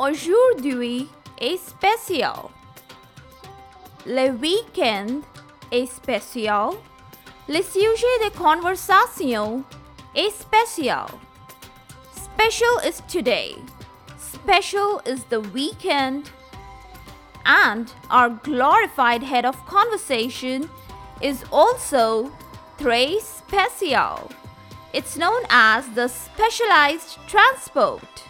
Aujourd'hui est spécial. Le week-end est spécial. Le sujet de conversation est spécial. Special is today. Special is the weekend. And our glorified head of conversation is also très spécial. It's known as the specialized transport.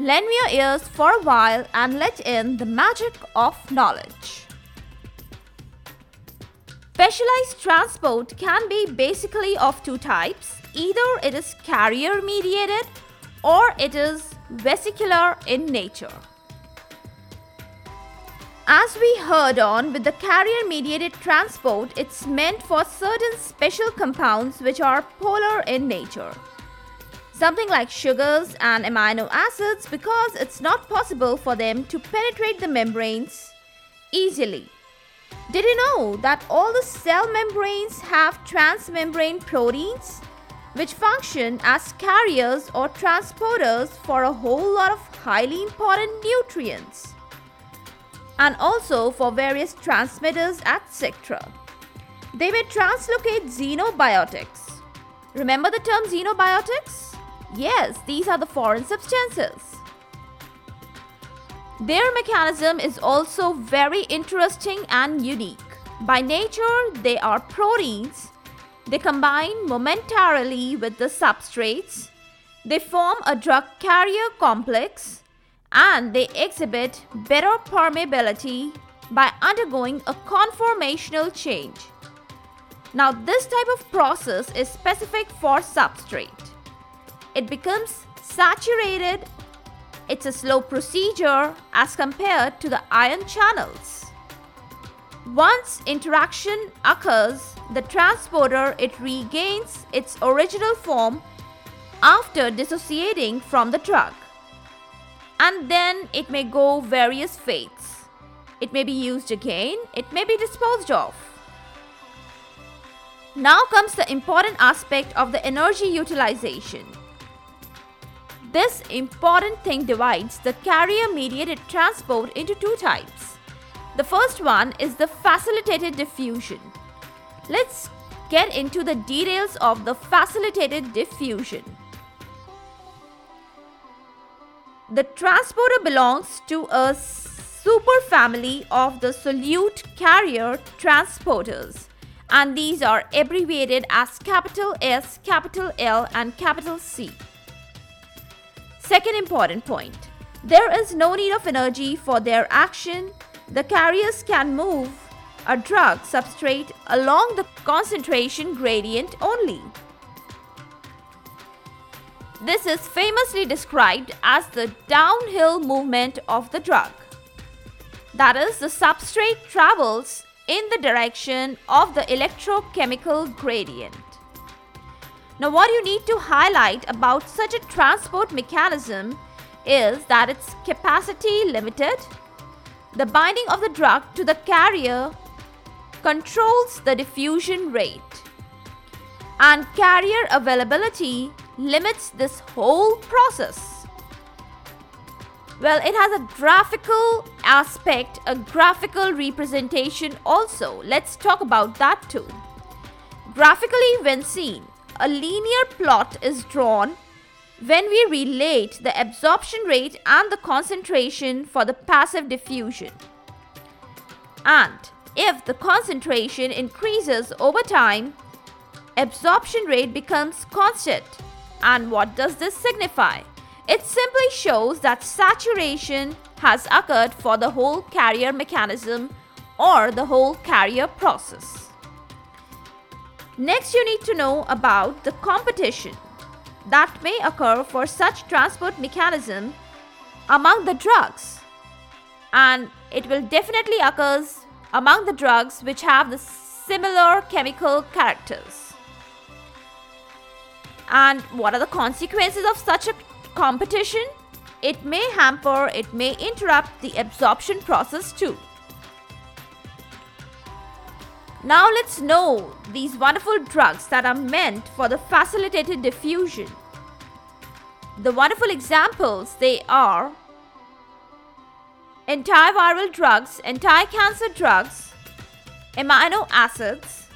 Lend me your ears for a while and let in the magic of knowledge. Specialized transport can be basically of two types either it is carrier mediated or it is vesicular in nature. As we heard on with the carrier mediated transport, it's meant for certain special compounds which are polar in nature something like sugars and amino acids because it's not possible for them to penetrate the membranes easily. Did you know that all the cell membranes have transmembrane proteins which function as carriers or transporters for a whole lot of highly important nutrients and also for various transmitters etc. They may translocate xenobiotics. Remember the term xenobiotics? Yes, these are the foreign substances. Their mechanism is also very interesting and unique. By nature, they are proteins. They combine momentarily with the substrates. They form a drug carrier complex and they exhibit better permeability by undergoing a conformational change. Now, this type of process is specific for substrate it becomes saturated. It's a slow procedure as compared to the ion channels. Once interaction occurs, the transporter it regains its original form after dissociating from the drug. And then it may go various fates. It may be used again, it may be disposed of. Now comes the important aspect of the energy utilization. This important thing divides the carrier mediated transport into two types. The first one is the facilitated diffusion. Let's get into the details of the facilitated diffusion. The transporter belongs to a superfamily of the solute carrier transporters and these are abbreviated as capital S, capital L and capital C. Second important point there is no need of energy for their action. The carriers can move a drug substrate along the concentration gradient only. This is famously described as the downhill movement of the drug. That is, the substrate travels in the direction of the electrochemical gradient. Now, what you need to highlight about such a transport mechanism is that its capacity limited. The binding of the drug to the carrier controls the diffusion rate, and carrier availability limits this whole process. Well, it has a graphical aspect, a graphical representation also. Let's talk about that too. Graphically, when seen, a linear plot is drawn when we relate the absorption rate and the concentration for the passive diffusion. And if the concentration increases over time, absorption rate becomes constant. And what does this signify? It simply shows that saturation has occurred for the whole carrier mechanism or the whole carrier process. Next, you need to know about the competition that may occur for such transport mechanism among the drugs and it will definitely occurs among the drugs which have the similar chemical characters. And what are the consequences of such a competition? It may hamper, it may interrupt the absorption process too. Now let's know these wonderful drugs that are meant for the facilitated diffusion. The wonderful examples they are antiviral drugs, anti-cancer drugs, amino acids,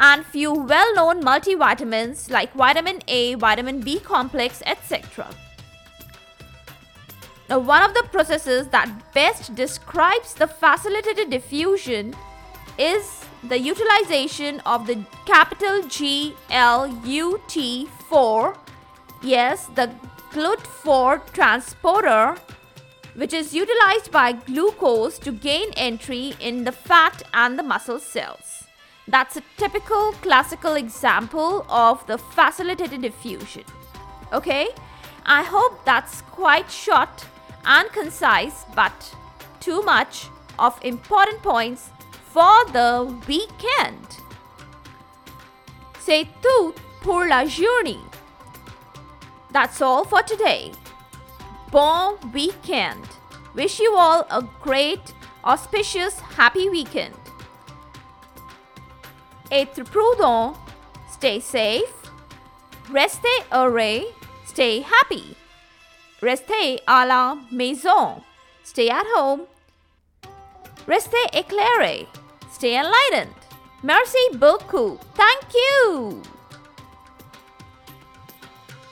and few well-known multivitamins like vitamin A, vitamin B complex, etc. Now, one of the processes that best describes the facilitated diffusion is the utilization of the capital GLUT4, yes, the GLUT4 transporter, which is utilized by glucose to gain entry in the fat and the muscle cells. That's a typical classical example of the facilitated diffusion. Okay, I hope that's quite short and concise, but too much of important points for the weekend. C'est tout pour la journée. That's all for today. Bon weekend. Wish you all a great, auspicious, happy weekend. Être prudent, stay safe. Restez heureux, stay happy. Restez à la maison, stay at home. Restez éclairé, stay enlightened. Merci beaucoup. Thank you.